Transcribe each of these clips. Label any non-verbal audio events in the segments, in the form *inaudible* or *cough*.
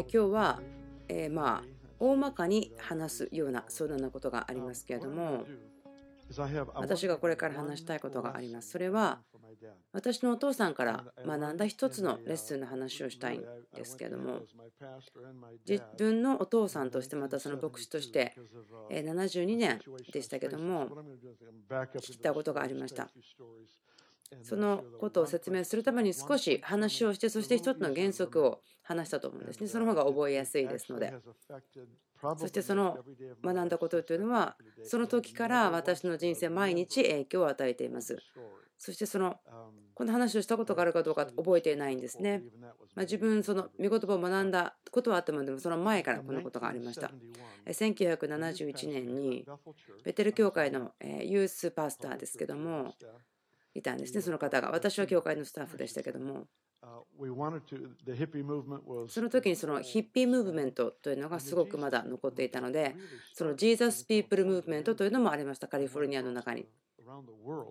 今日は、えー、まあ大まかに話すようなそんなことがありますけれども私がこれから話したいことがあります。それは私のお父さんから学んだ一つのレッスンの話をしたいんですけれども自分のお父さんとしてまたその牧師として72年でしたけども聞いたことがありましたそのことを説明するために少し話をしてそして一つの原則を話したと思うんですねその方が覚えやすいですのでそしてその学んだことというのはその時から私の人生毎日影響を与えていますそしてそのこの話をしたことがあるかどうか覚えていないんですね。まあ、自分その見言葉を学んだことはあってもでもその前からこのことがありました。1971年にベテル教会のユースパスターですけどもいたんですねその方が。私は教会のスタッフでしたけども。その時にそのヒッピームーブメントというのがすごくまだ残っていたのでそのジーザス・ピープル・ムーブメントというのもありました。カリフォルニアの中に。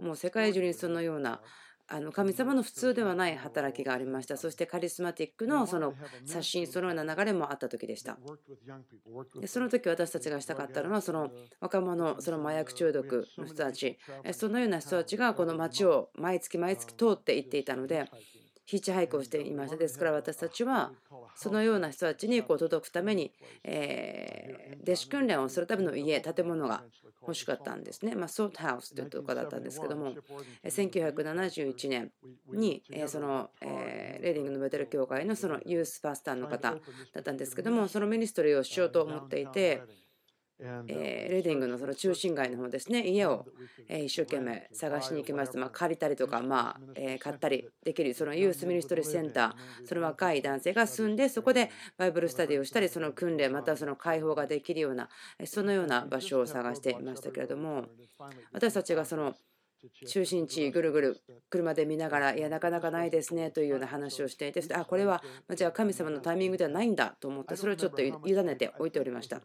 もう世界中にそのようなあの神様の普通ではない働きがありました。そしてカリスマティックのその刷新そのような流れもあった時でした。でその時私たちがしたかったのはその若者その麻薬中毒の人たち。そのような人たちがこの街を毎月毎月通っていっていたのでヒッチハイクをしていました。ですから私たちはそのような人たちにこう届くために、えー、弟子訓練をするための家建物が欲しかったんですね、まあ、ソートハウスというところだったんですけども1971年にその、え、レディングのベテル教会のそのユースパスターの方だったんですけどもそのミニストリーをしようと思っていてえレディングのその中心街の方ですね。家を一生懸命探しに行きます、まあ、借りたりとか、まあえ買ったりできるそのユースミニストリーセンター。その若い男性が住んでそこでバイブルスタディをしたりその訓練またその解放ができるようなそのような場所を探していましたけれども私たちがその中心地ぐるぐる車で見ながらいやなかなかないですねというような話をしていてあこれはじゃあ神様のタイミングではないんだと思ってそれをちょっと委ねておいておりました。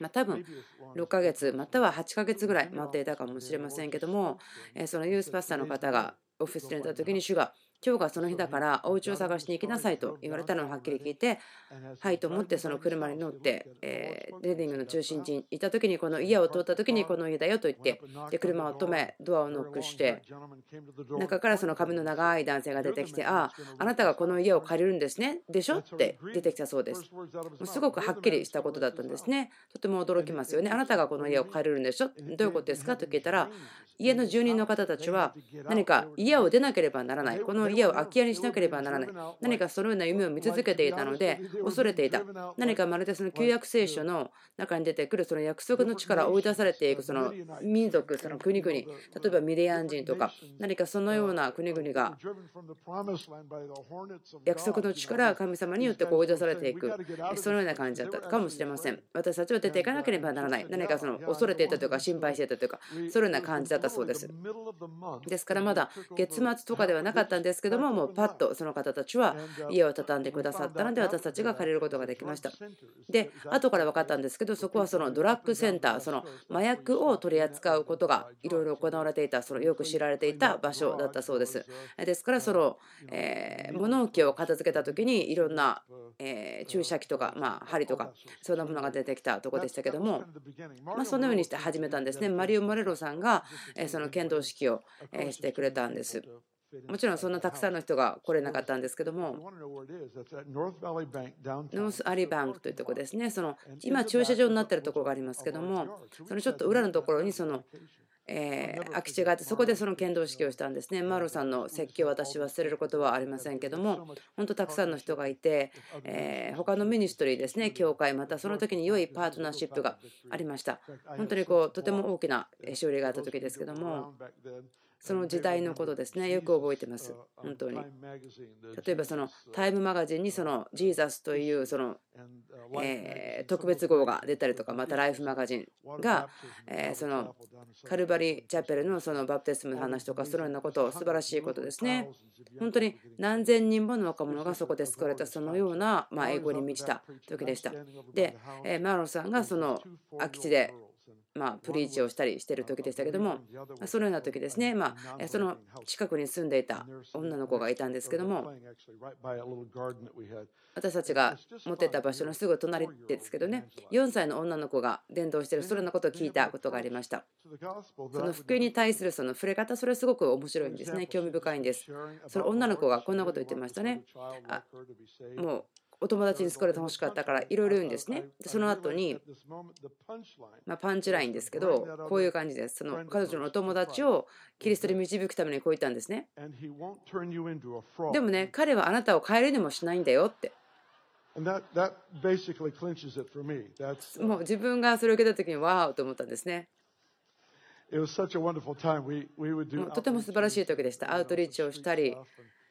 まあ、多分6ヶ月または8ヶ月ぐらい待っていたかもしれませんけどもそのユースパスターの方がオフィスにいた時に主が今日がその日だからお家を探しに行きなさいと言われたのをはっきり聞いてはいと思ってその車に乗ってえレディングの中心地にいた時にこの家を通った時にこの家だよと言ってで車を止めドアをノックして中からその髪の長い男性が出てきてあああなたがこの家を借りるんですねでしょ？って出てきたそうです。すごくはっきりしたことだったんですね。とても驚きますよね。あなたがこの家を借りるんでしょ？どういうことですか？と聞いたら家の住人の方たちは何か家を出なければならない。この家を空き家にしなければならない。何かそのような夢を見続けていたので恐れていた。何かまるでその旧約聖書の中に出てくるその約束の力を追い出されていくその民族その国々例えばミディアン人とか何かそのような国々が約束の力が神様によって追い出されていくそのような感じだったかもしれません。私たちは出ていかなければならない。何かその恐れていたというか心配していたというかそのような感じだったそうです。ですからまだ月末とかではなかったんですけど。ももうパッとその方たちは家を畳んでくださったので私たちが借りることができましたで後から分かったんですけど。そこはそのドラッグセンターその麻薬を取り扱うことがいろいろ行われていたそのよく知られていた場所だったそうですですからその、え物置を片付けた時にいろんな、え注射器とか、まあ、針とかそんなものが出てきたとこでしたけど。も、まあ、そのようにして始めたんですねマリオ・モレロさんが、えその剣道式を、えしてくれたんですもちろんそんなたくさんの人が来れなかったんですけども、ノースアリバンクというところですね、その今、駐車場になっているところがありますけども、そのちょっと裏のところにその、え空き地があって、そこでその剣道式をしたんですね。マロさんの説教を私忘れることはありませんけども、本当たくさんの人がいて、え他のミニストリーですね、教会、またその時に良いパートナーシップがありました。本当にこうとても大きな勝利があった時ですけども。その時代のことですね。よく覚えてます。本当に。例えばそのタイムマガジンにそのジーザスというそのえ特別号が出たりとかまたライフマガジンがえそのカルバリーチャペルのそのバプテスムの話とかそのようなこと素晴らしいことですね。本当に何千人もの若者がそこで救われたそのようなま英語に満ちた時でした。でマロンさんがその空き地でまあ、プリーチをしたりしてる時でしたけどもそのような時ですね、まあ、その近くに住んでいた女の子がいたんですけども私たちが持ってた場所のすぐ隣ですけどね4歳の女の子が伝道しているそのようなことを聞いたことがありました。その福音に対するその触れ方それはすごく面白いんですね。興味深いんです。その女の子がこんなこと言ってましたね。あもうお友達に救われてほしかったからいろいろ言うんですね。でその後に、まあ、パンチラインですけどこういう感じです。その彼女のお友達をキリストに導くためにこう言ったんですね。でもね彼はあなたを変えるにもしないんだよって。もう自分がそれを受けた時にわーと思ったんですね。とても素晴らしい時でした。アウトリーチをしたり、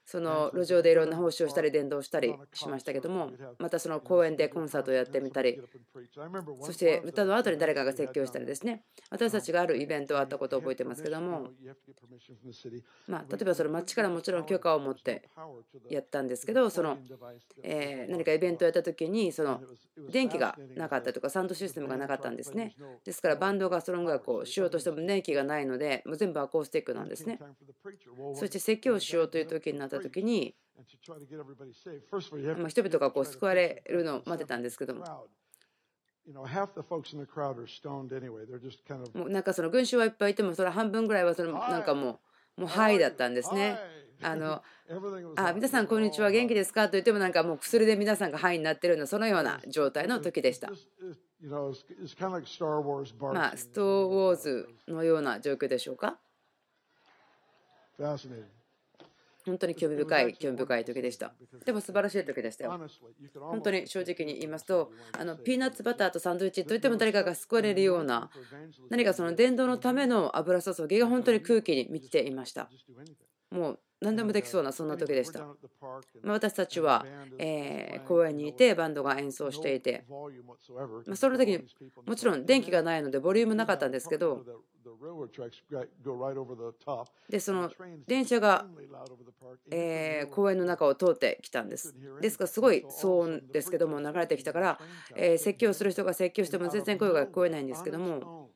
その路上でいろんな奉仕をしたり伝道したりしましたけどもまたその公園でコンサートをやってみたりそして歌の後に誰かが説教したりですね。私たちがあるイベントがあったことを覚えてますけどもまあ例えばその町からもちろん許可を持ってやったんですけどそのえ何かイベントをやった時にその電気がなかったとかサウンドシステムがなかったんですね。ですからバンドがそのぐらいこうしようとしても電気がないのでもう全部アコースティックなんですね。そして説教をしようという時になったった時に、まあ、人々がこう救われるのを待ってたんですけども。もうなんかその群衆はいっぱいいてもそれ半分ぐらいはそのなんかもうもう「はい」だったんですね。*laughs* あの *laughs* あ皆さんこんにちは元気ですかと言ってもなんかもう薬で皆さんが「はい」になってるようなそのような状態の時でした。まあストー・ウォーズのような状況でしょうか？本当に興味深い、興味深い時でした。でも素晴らしい時でしたよ。本当に正直に言いますと、あのピーナッツバターとサンドイッチといっても誰かが救われるような、何かその伝道のための油注ぎが本当に空気に満ちていました。もう何でもできそうなそんな時でした。私たちは、え公園にいてバンドが演奏していて、まその時にもちろん電気がないのでボリュームなかったんですけど、*laughs* でその電車が、え公園の中を通ってきたんです。ですからすごい騒音ですけども流れてきたから、え説教する人が説教しても全然声が聞こえないんですけども。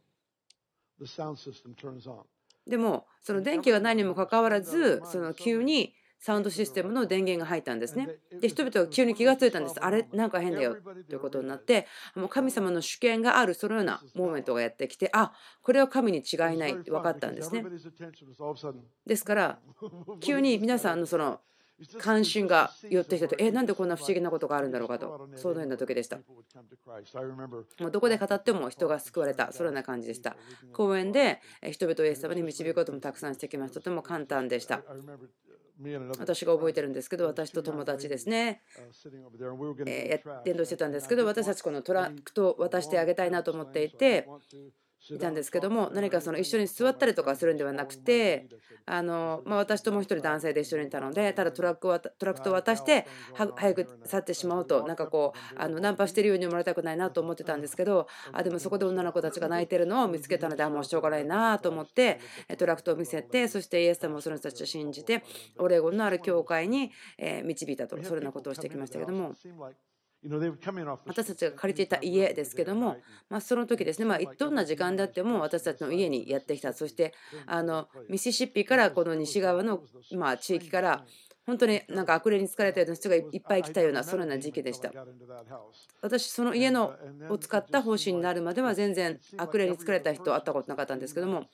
でもその電気がないにもかかわらずその急にサウンドシステムの電源が入ったんですね。で人々が急に気が付いたんです。あれ？なんか変だよということになってもう神様の主権があるそのようなモーメントがやってきてあこれは神に違いないって分かったんですね。ですから *laughs* 急に皆さんのその関心が寄ってきたと、え、なんでこんな不思議なことがあるんだろうかと、そのような時でした。もうどこで語っても人が救われた、そのような感じでした。公園で人々をイエス様に導くこともたくさんしてきました。とても簡単でした。私が覚えてるんですけど、私と友達ですね、えー、伝道してたんですけど、私たちこのトラックと渡してあげたいなと思っていて、いたんですけども何かその一緒に座ったりとかするんではなくてあの、まあ、私ともう一人男性で一緒にいたのでただトラックをトラックと渡して早く去ってしまうとなんかこうあのナンパしてるように思われたくないなと思ってたんですけどあでもそこで女の子たちが泣いてるのを見つけたのであもうしょうがないなと思ってトラックトを見せてそしてイエス様をその人たちを信じてオレゴンのある教会に導いたとそれようなことをしてきましたけども。私たちが借りていた家ですけども、まあ、その時ですね、まあ、どんな時間であっても私たちの家にやってきた。そしてあのミシシッピからこの西側のまあ地域から本当になんか悪霊に疲れたような人がいっぱい来たようなそのような時期でした。私その家のを使った方針になるまでは全然悪霊に疲れた人会ったことなかったんですけども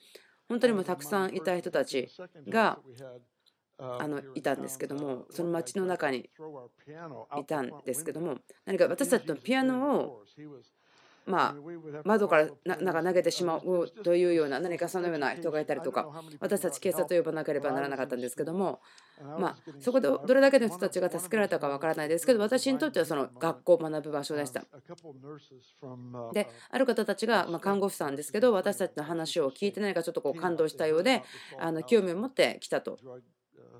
本当にもうたくさんいた人たちがあのいたんですけどもその街の中にいたんですけども何か私たちのピアノをまあ、窓からなんか投げてしまうというような何かそのような人がいたりとか私たち警察を呼ばなければならなかったんですけども、まあ、そこでどれだけの人たちが助けられたかわからないですけど私にとってはその学校を学ぶ場所でした。である方たちが、ま看護婦さんですけど私たちの話を聞いて何かちょっとこう感動したようであの興味を持って来たと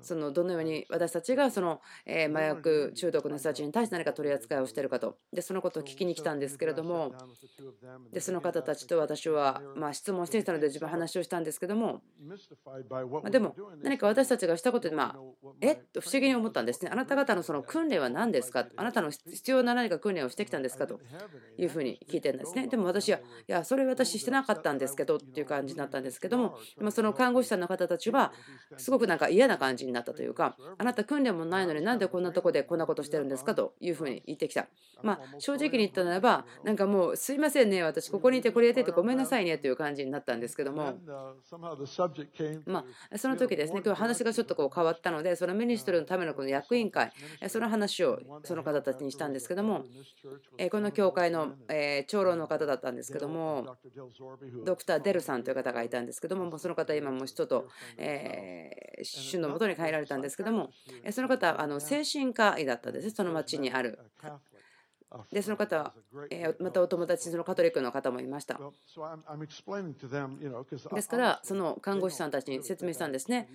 そのどのように私たちがそのえ麻薬中毒の人たちに対して何か取り扱いをしているかと。でそのことを聞きに来たんですけれどもでその方たちと私はま質問していたので自分話をしたんですけどもでも何か私たちがしたことでまあえ？っと不思議に思ったんですね。あなた方のその訓練は何ですか？あなたの必要な何か訓練をしてきたんですか？というふうに聞いてるんですね。でも私はいやそれ私してなかったんですけどっていう感じになったんですけどもその看護師さんの方たちはすごくなんか嫌な感じ感じになったというかあなた訓練もないのになんでこんなとこでこんなことしてるんですか？というふうに言ってきた。まあ正直に言ったならばなんかもうすいませんね私ここにいてこれやっててごめんなさいねという感じになったんですけども。まあその時ですね今日話がちょっとこう変わったのでそのミニストルのためのこの役員会その話をその方たちにしたんですけどもこの教会の長老の方だったんですけどもドクター・デルさんという方がいたんですけどもその方今も人と主のもとに帰られたんですけどもその方あの精神科医だったんですその町にあるでその方は、えまたお友達そのカトリックの方もいました。ですからその看護師さんたちに説明したんですね。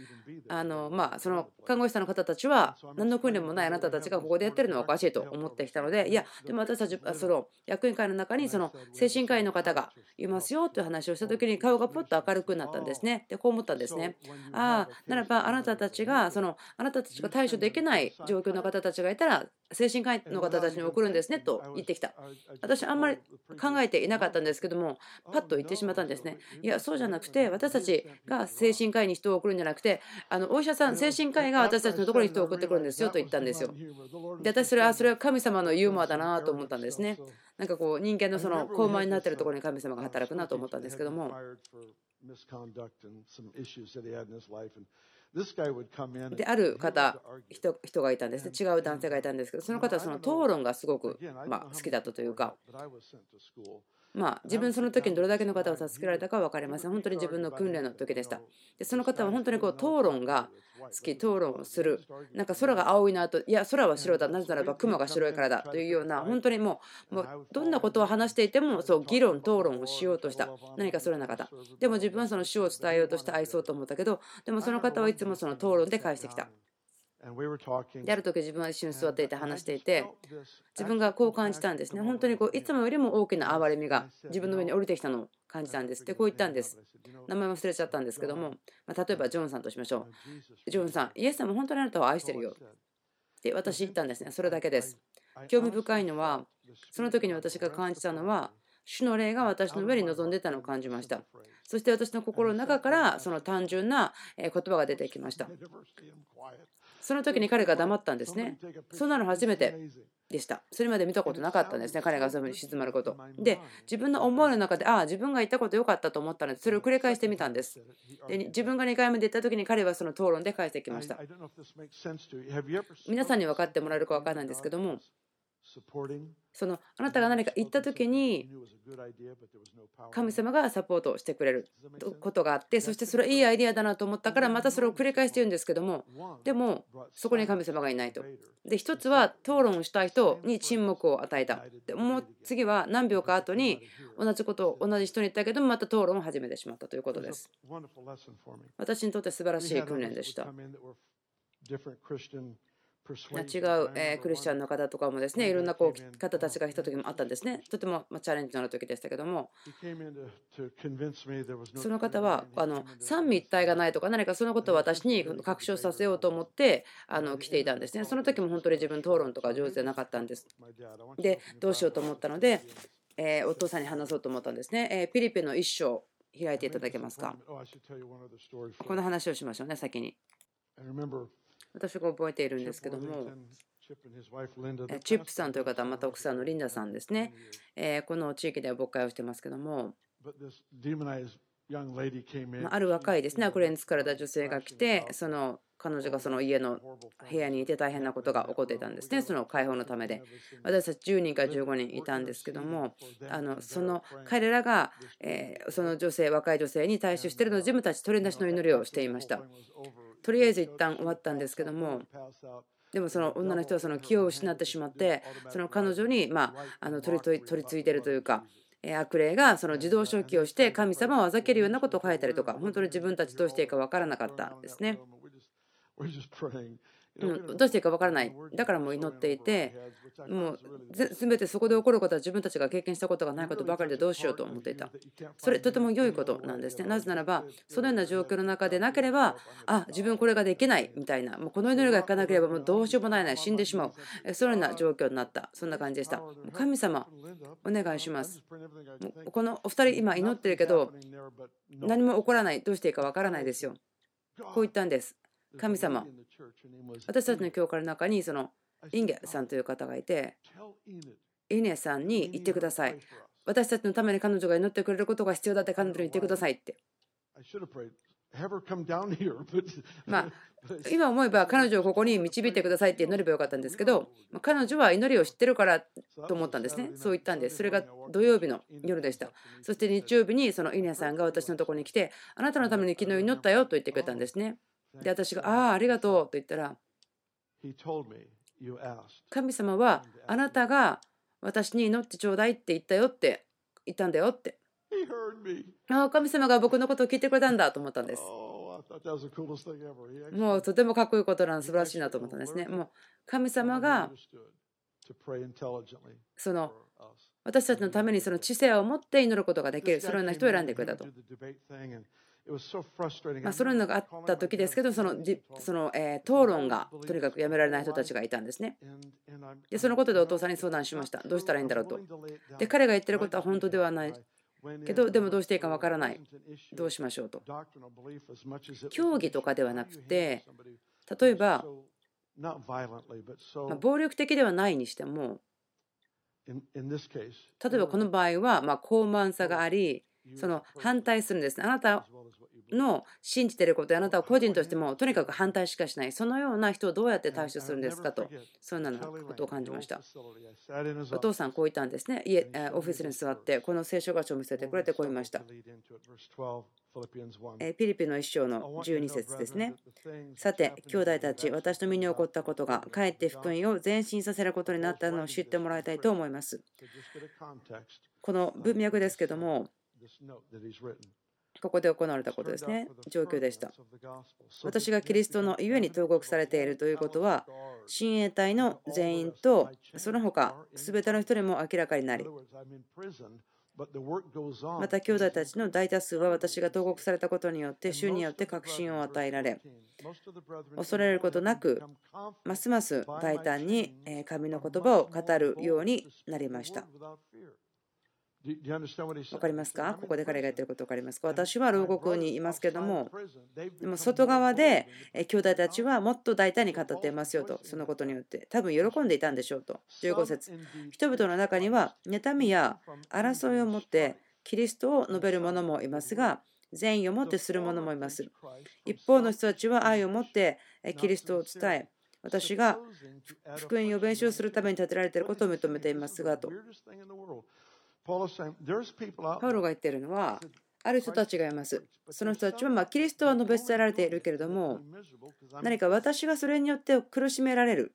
あのまあその看護師さんの方たちは何の訓練もないあなたたちがここでやってるのはおかしいと思ってきたのでいやでも私たちその役員会の中にその精神科医の方がいますよという話をした時に顔がぽっと明るくなったんですね。でこう思ったんですね。ああならばあなたたちがそのあなたたちが対処できない状況の方たちがいたら精神科医の方たちに送るんですねと言ってきた。私あんまり考えていなかったんですけどもパッと言ってしまったんですね。いやそうじゃなくて私たちが精神科医に人を送るんじゃなくてあのお医者さん精神科医が私たちのところに人を送ってくるんですよと言ったんですよ。で私それはそれは神様のユーモアだなと思ったんですね。なんかこう人間のその高慢になってるところに神様が働くなと思ったんですけどもである方人人がいたんですね。違う男性がいたんですけどその方はその討論がすごく、まあ、好きだったというかまあ、自分その時にどれだけの方を助けられたかは分かりません。本当に自分の訓練の時でした。でその方は本当にこう討論が好き、討論をする。なんか空が青いなと、いや、空は白だ、なぜならば雲が白いからだというような、本当にもう、もうどんなことを話していても、そう、議論、討論をしようとした。何かそれな方。でも自分はその主を伝えようとして愛そうと思ったけど、でもその方はいつもその討論で返してきた。である時自分は一緒に座っていて話していて自分がこう感じたんですね。本当にこういつもよりも大きな憐れみが自分の上に降りてきたのを感じたんです。でこう言ったんです。名前忘れちゃったんですけども、ま例えばジョンさんとしましょう。ジョンさんイエス様本当にあなたを愛してるよ。って私言ったんですね。それだけです。興味深いのはその時に私が感じたのは主の霊が私の上に臨んでたのを感じました。そして私の心の中からその単純な言葉が出てきましたその時に彼が黙ったんですね。そんなの初めてでした。それまで見たことなかったんですね。彼がそういうふうに静まること。で、自分の思いの中で、ああ、自分が言ったこと良かったと思ったので、それを繰り返してみたんです。で自分が2回目で言った時に彼はその討論で返してきました。皆さんに分かってもらえるか分からないんですけども、そのあなたが何か言った時に神様がサポートしてくれることがあってそしてそれはいいアイデアだなと思ったからまたそれを繰り返して言うんですけどもでもそこに神様がいないと。で一つは討論した人に沈黙を与えた。でもう次は何秒か後に同じことを同じ人に言ったけどまた討論を始めてしまったということです。私にとって素晴らしい訓練でした。違う、えクリスチャンの方とかもですねいろんなこう方たちが来た時もあったんですね。とても、まチャレンジの時でしたけども。その方はあの三位一体がないとか何かそのことを私に確証させようと思ってあの来ていたんですね。その時も本当に自分討論とか上手でなかったんです。でどうしようと思ったので、えお父さんに話そうと思ったんですね、えピリピの一章開いていただけますか？この話をしましょうね先に私が覚えているんですけども、チップさんという方はまた奥さんのリンダさんですね。この地域では牧会をしてますけども、ある若いですね、悪霊に疲れた女性が来て、その彼女がその家の部屋にいて大変なことが起こっていたんですね、その解放のためで。私たち10人から15人いたんですけども、あのその彼らが、えその女性、若い女性に対処しているのを自分たち取り出しの祈りをしていました。とりあえず一旦終わったんですけどもでもその女の人はその気を失ってしまってその彼女にまああの取り取り付いてるというか悪霊がその自動消去をして神様をあざけるようなことを書いたりとか本当に自分たちどうしていいか分からなかったんですね。どうしていいか分からない。だからもう祈っていて、もうすべてそこで起こることは自分たちが経験したことがないことばかりでどうしようと思っていた。それとても良いことなんですね。なぜならば、そのような状況の中でなければ、あ、自分これができないみたいな、もうこの祈りがいかなければもうどうしようもないな、死んでしまう。そのような状況になった。そんな感じでした。神様、お願いします。このお二人今祈ってるけど、何も起こらない。どうしていいか分からないですよ。こう言ったんです。神様、私たちの教会の中にそのインゲさんという方がいて、イネさんに言ってください。私たちのために彼女が祈ってくれることが必要だって彼女に言ってくださいって。*laughs* *laughs* まあ、今思えば彼女をここに導いてくださいって祈ればよかったんですけど、彼女は祈りを知ってるからと思ったんですね。そう言ったんです。それが土曜日の夜でした。そして日曜日にそのイネさんが私のところに来て、あなたのために昨日祈ったよと言ってくれたんですね。で、私が、ああ、ありがとうと言ったら、神様はあなたが私に祈ってちょうだいって言ったよって言ったんだよって。ああ、神様が僕のことを聞いてくれたんだと思ったんです。もうとてもかっこいいことなの素晴らしいなと思ったんですね。もう神様がその私たちのためにその知性を持って祈ることができる、そのような人を選んでくれたと。まあ、そのようなのがあった時ですけど、そのその、えー、討論がとにかくやめられない人たちがいたんですね。で、そのことでお父さんに相談しました。どうしたらいいんだろうと。で、彼が言ってることは本当ではないけど、でもどうしていいかわからない。どうしましょうと。競技とかではなくて、例えば、まあ、暴力的ではないにしても、例えばこの場合は、ま高慢さがあり、その反対するんです。あなたの信じていることあなたは個人としてもとにかく反対しかしない。そのような人をどうやって対処するんですかとそんなことを感じました。お父さんこう言ったんですね。家オフィスに座ってこの聖書箇所を見せてくれてこう言いました。ピリピの一章の12節ですね。さて兄弟たち私の身に起こったことがかえって福音を前進させることになったのを知ってもらいたいと思います。この文脈ですけどもここで行われたことですね。状況でした。私がキリストのゆえに投獄されているということは、親衛隊の全員とその他全ての人にも明らかになり、また兄弟たちの大多数は私が投獄されたことによって主によって確信を与えられ恐れることなくますます大胆に神の言葉を語るようになりました。分かりますか？ここで彼が言ってること分かります。か私は牢獄にいますけども、でも外側で兄弟たちはもっと大胆に語っていますよと、そのことによって、多分喜んでいたんでしょうと。15節。人々の中には、妬みや争いを持ってキリストを述べる者もいますが、善意を持ってする者もいます。一方の人たちは愛を持ってキリストを伝え、私が福音を弁償するために立てられていることを認めていますがと。パウロが言っているのは、ある人たちがいます。その人たちは、まキリストは述べ伝えられているけれども、何か私がそれによって苦しめられる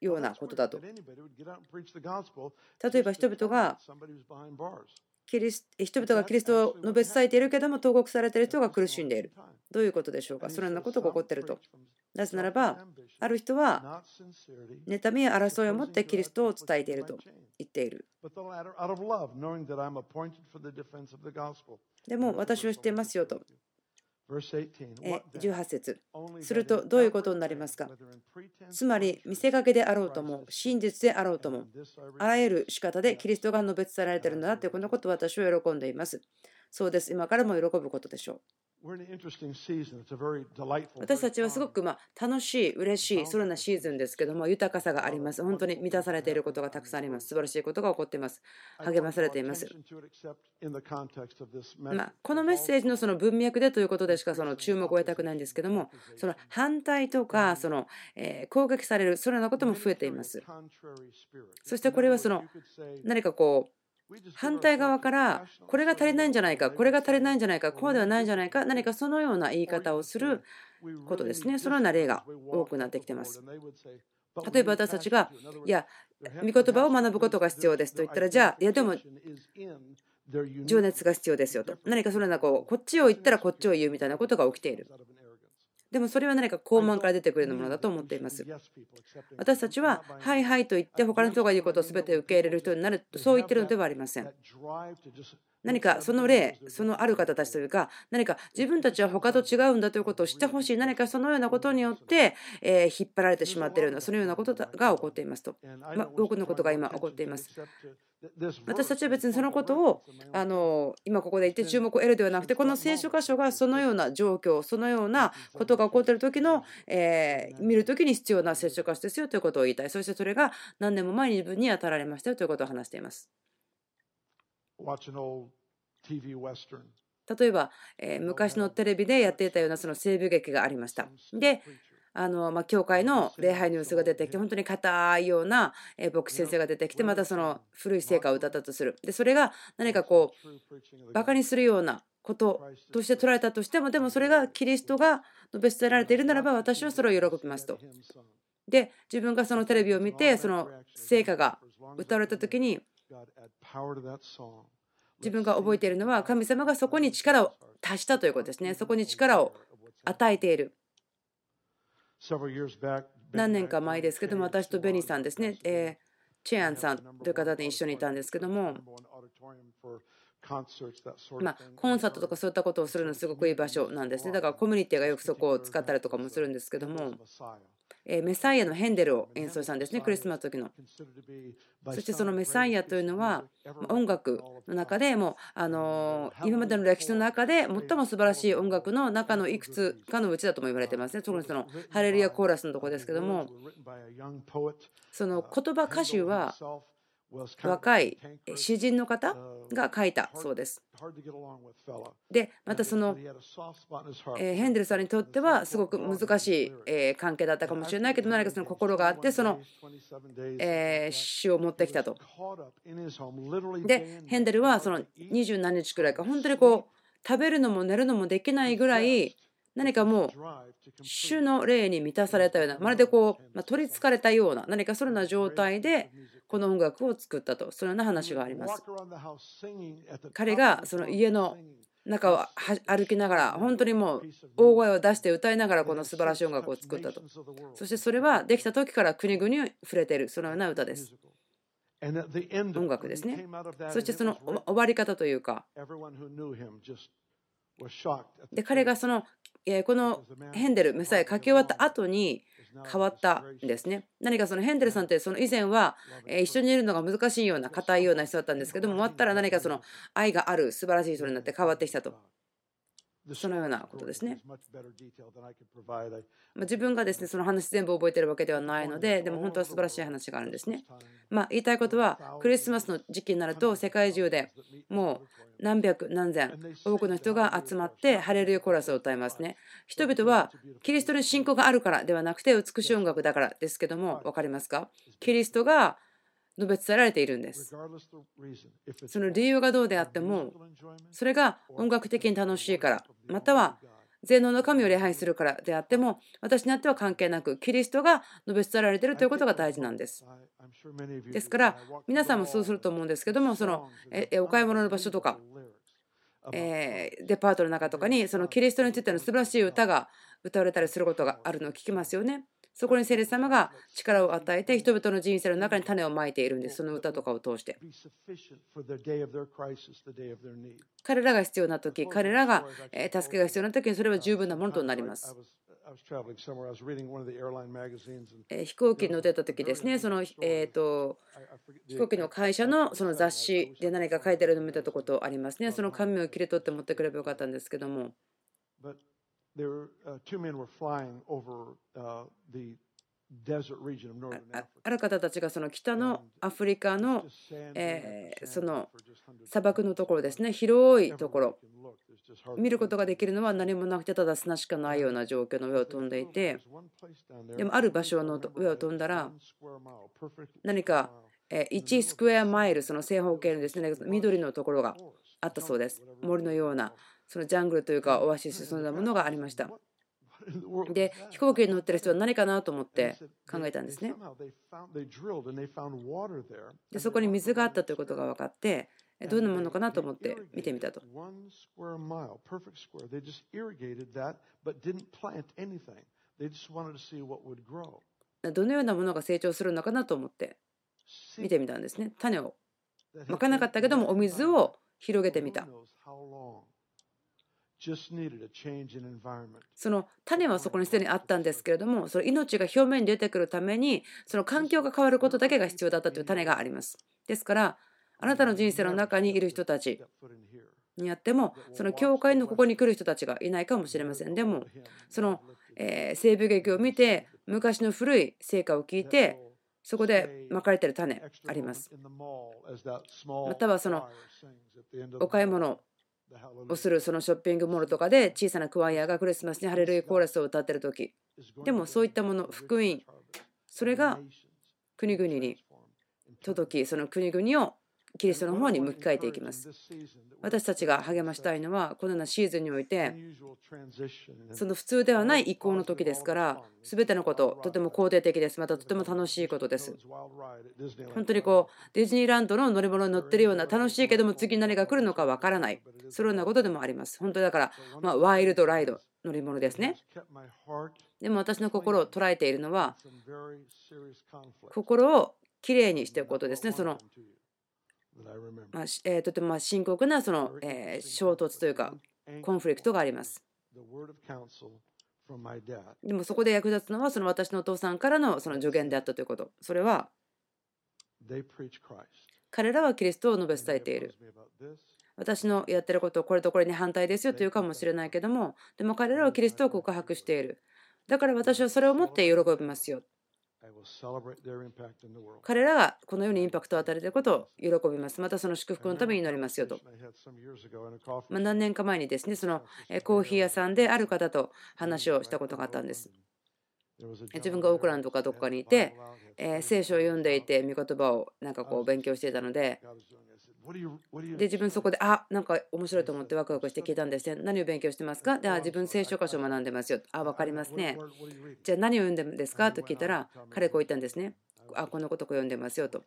ようなことだと。例えば人々がキリス人々がキリストを述べ伝えているけども投獄されている人が苦しんでいる。どういうことでしょうか？そのようなことが起こっていると。なぜならば、ある人は妬みや争いを持ってキリストを伝えていると言っている。でも私を知っていますよと。18節。するとどういうことになりますか？つまり見せかけであろうとも真実であろうともあらゆる仕方でキリストが述べ伝えられているのだというこのことを私は喜んでいます。そうです。今からも喜ぶことでしょう私たちはすごくま楽しい、嬉しい、そのようなシーズンですけども、豊かさがあります。本当に満たされていることがたくさんあります。素晴らしいことが起こっています。励まされています。まあ、このメッセージのその文脈でということでしかその注目を得たくないんですけども、その反対とかその、え攻撃される、そのようなことも増えています。そしてこれはその何かこう、反対側からこれが足りないんじゃないかこれが足りないんじゃないかこうではないんじゃないか何かそのような言い方をすることですね。そのような例が多くなってきてます。例えば私たちがいや御言葉を学ぶことが必要ですと言ったらじゃあいやでも情熱が必要ですよと。何かそのようなこうこっちを言ったらこっちを言うみたいなことが起きている。でもそれは何か高慢から出てくるものだと思っています。私たちは、はいはいと言って他の人が言うことを全て受け入れる人になるとそう言ってるのではありません。何かその例、そのある方たちというか、何か自分たちは他と違うんだということを知ってほしい、何かそのようなことによって、え引っ張られてしまっているような、そのようなことが起こっていますと。まあ、多くのことが今起こっています。私たちは別にそのことをあの今ここで言って注目を得るではなくてこの聖書箇所がそのような状況そのようなことが起こっている時の、えー、見る時に必要な聖書箇所ですよということを言いたいそしてそれが何年も前に自分に当たられましたよということを話しています。例えば、えー、昔のテレビでやっていたようなその西部劇がありました。であのまあ、教会の礼拝ニュースが出てきて本当に硬いような牧師先生が出てきてまたその古い聖歌を歌ったとする。でそれが何かこうバカにするようなこととして捉えたとしてもでもそれがキリストが述べ伝えられているならば私はそれを喜びますと。で自分がそのテレビを見てその聖歌が歌われた時に自分が覚えているのは神様がそこに力を足したということですね。そこに力を与えている。何年か前ですけども、私とベニーさんですね、えー、チェアンさんという方で一緒にいたんですけども、まあ、コンサートとかそういったことをするのすごくいい場所なんですね。だからコミュニティがよくそこを使ったりとかもするんですけども、えメサイアのヘンデルを演奏したんですね、クリスマス時の。そしてそのメサイアというのは音楽の中でもあの今までの歴史の中で最も素晴らしい音楽の中のいくつかのうちだとも言われてますね。特にそのハレルヤコーラスのとこですけども、その言葉歌手は若い詩人の方が書いたそうです。で、またそのヘンデルさんにとってはすごく難しい関係だったかもしれないけど、何かその心があって、その詩を持ってきたと。で、ヘンデルはその二十何日くらいか、本当にこう、食べるのも寝るのもできないぐらい、何かもう主の霊に満たされたようなまるでこう、ま取りつかれたような何かそのような状態でこの音楽を作ったと。そのような話があります。彼がその家の中を歩きながら本当にもう大声を出して歌いながらこの素晴らしい音楽を作ったと。そしてそれはできた時から国々に触れているそのような歌です。音楽ですね。そしてその終わり方というか。で彼がそのこのヘンデルメサイ書き終わった後に変わったんですね。何かそのヘンデルさんってその以前は一緒にいるのが難しいような硬いような人だったんですけども終わったら何かその愛がある素晴らしい人になって変わってきたとそのようなことですね。自分がですねその話全部覚えてるわけではないので、でも本当は素晴らしい話があるんですね。まあ、言いたいことは、クリスマスの時期になると、世界中でもう何百何千多くの人が集まってハレルヤコーラスを歌いますね。人々はキリストに信仰があるからではなくて美しい音楽だからですけども分かりますかキリストが述べ伝えられているんです。その理由がどうであっても、それが音楽的に楽しいから、または全能の神を礼拝するからであっても、私にあっては関係なく、キリストが述べ伝えられているということが大事なんです。ですから、皆さんもそうすると思うんですけども、そのお買い物の場所とか、えデパートの中とかに、そのキリストについての素晴らしい歌が歌われたりすることがあるのを聞きますよね。そこに聖霊様が力を与えて人々の人生の中に種をまいているんです。その歌とかを通して。彼らが必要な時彼らが助けが必要な時にそれは十分なものとなります。飛行機に乗ってた時ですね。そのえっと飛行機の会社のその雑誌で何か書いてあるのを見たことありますね。その紙を切り取って持ってくればよかったんですけども there uh, two men were flying over uh, the ある方たちがその北のアフリカの、えー、その砂漠のところですね。広いところ。見ることができるのは何もなくてただ砂しかないような状況の上を飛んでいて。でもある場所の上を飛んだら何か1スクエアマイルその正方形のですね緑のところがあったそうです。森のようなそのジャングルというかオアシスそんなものがありました。で飛行機に乗ってる人は何かなと思って考えたんですね。でそこに水があったということが分かってどんなものかなと思って見てみたと。どのようなものが成長するのかなと思って見てみたんですね。種をまかなかったけどもお水を広げてみた。その種はそこにすでにあったんですけれどもその命が表面に出てくるためにその環境が変わることだけが必要だったという種があります。ですからあなたの人生の中にいる人たちにあってもその教会のここに来る人たちがいないかもしれません。でもその、え西部劇を見て昔の古い成果を聞いてそこでまかれてる種あります。またはそのお買い物をするそのショッピングモールとかで小さなクワイアがクリスマスにハレルヤコーラスを歌ってる時。でもそういったもの福音。それが国々に届きその国々をキリストの方に向き変えていきます。私たちが励ましたいのは、このようなシーズンにおいて、その普通ではない移行の時ですから、すべてのこと、とても肯定的です。またとても楽しいことです。本当にこう、ディズニーランドの乗り物に乗ってるような、楽しいけども次何が来るのかわからない。そのようなことでもあります。本当だから、ま、ワイルドライド、乗り物ですね。でも私の心を捉えているのは、心をきれいにしておくことですね。そのまあえー、とても深刻なその、えー、衝突というかコンフリクトがあります。でもそこで役立つのはその私のお父さんからのその助言であったということ。それは彼らはキリストを述べ伝えている。私のやってることこれとこれに反対ですよというかもしれないけどもでも彼らはキリストを告白している。だから私はそれを持って喜びますよ。彼らがこのようにインパクトを与えていることを喜びます。またその祝福のために祈りますよと。ま何年か前にですね、そのコーヒー屋さんである方と話をしたことがあったんです。自分がオークランドかどこかにいて、え聖書を読んでいて、御言葉をなんかこう勉強していたので、で自分そこであなんか面白いと思ってワクワクして聞いたんですね。何を勉強してますか？であ自分聖書箇所を学んでますよ。あ分かりますね。じゃあ何を読んでるんですかと聞いたら彼こう言ったんですね。あこのことを読んでますよと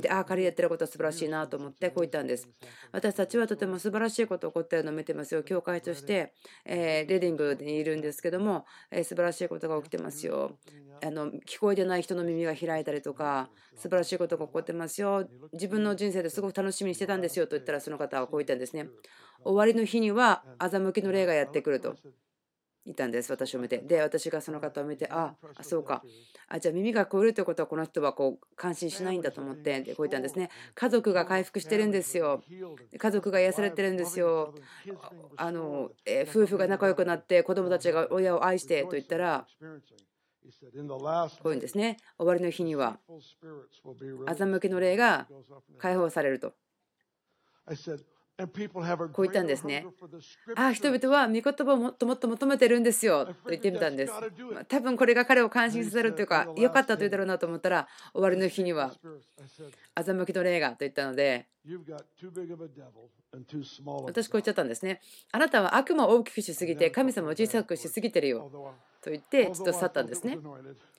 で、ああ、彼やってることは素晴らしいなと思ってこう言ったんです。私たちはとても素晴らしいこと起こってるのを見てますよ。教会として、えレディングにいるんですけども、え素晴らしいことが起きてますよ。あの聞こえてない人の耳が開いたりとか、素晴らしいことが起こってますよ。自分の人生ですごく楽しみにしてたんですよと言ったら、その方はこう言ったんですね。終わりの日には欺きの霊がやってくると。いたんです私を見て。で私がその方を見てああそうか。あじゃあ耳が聞こえるということはこの人はこう感心しないんだと思ってでこう言ったんですね。家族が回復してるんですよ。家族が癒されてるんですよ。あの、え夫婦が仲良くなって子供たちが親を愛してと言ったらこういうんですね。終わりの日には欺きの霊が解放されるとこう言ったんですね。ああ、人々は御言葉をもっともっと求めてるんですよと言ってみたんです。多分これが彼を感心させるというか、良かったと言うだろうなと思ったら、終わりの日には、欺きの霊がと言ったので、私こう言っちゃったんですね。あなたは悪魔を大きくしすぎて、神様を小さくしすぎてるよと言って、ちょっと去ったんですね。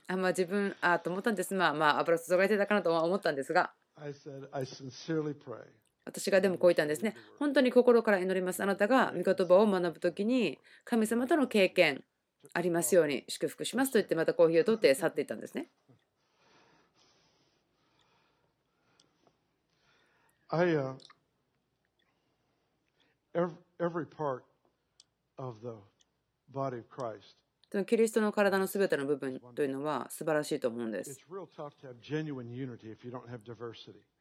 あまあ自分、ああと思ったんです。まあまあ、油注がれてたかなとは思ったんですが。私がでもこう言ったんですね。本当に心から祈ります。あなたが御言葉を学ぶときに神様との経験ありますように祝福しますと言ってまたコーヒーを取って去っていったんですね。I, uh, every part of the body of Christ キリストの体のすべての部分というのは素晴らしいと思うんです。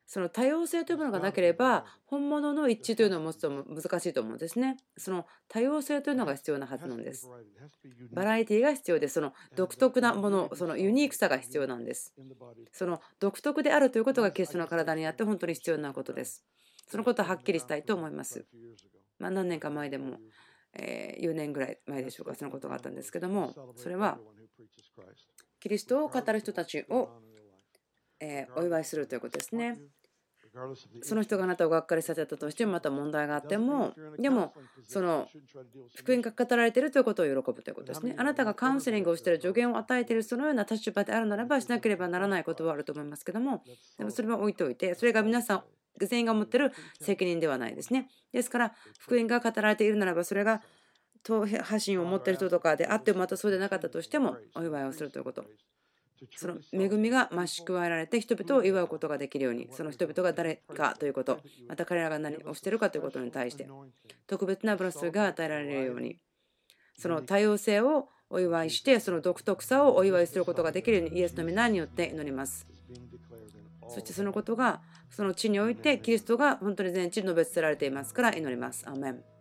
その多様性というものがなければ本物の一致というのを持つと難しいと思うんですね。その多様性というのが必要なはずなんです。バラエティが必要でその独特なもの、そのユニークさが必要なんです。その独特であるということがキリストの体にあって本当に必要なことです。そのことははっきりしたいと思います。まあ、何年か前でも、え4年ぐらい前でしょうか、そのことがあったんですけども、それはキリストを語る人たちをお祝いするということですね。その人があなたをがっかりさせたとしてもまた問題があってもでもその福音が語られているということを喜ぶということですねあなたがカウンセリングをしている助言を与えているそのような立場であるならばしなければならないことはあると思いますけどもでもそれは置いておいてそれが皆さん全員が持ってる責任ではないですね。ですから福音が語られているならばそれが党派心を持っている人とかであってもまたそうでなかったとしてもお祝いをするということ。その恵みが増し加えられて人々を祝うことができるようにその人々が誰かということ。また彼らが何をしているかということに対して特別なブラスが与えられるように。その多様性をお祝いしてその独特さをお祝いすることができるようにイエスの皆によって祈ります。そしてそのことがその地においてキリストが本当に全地に述べ伝えられていますから祈ります。アメン。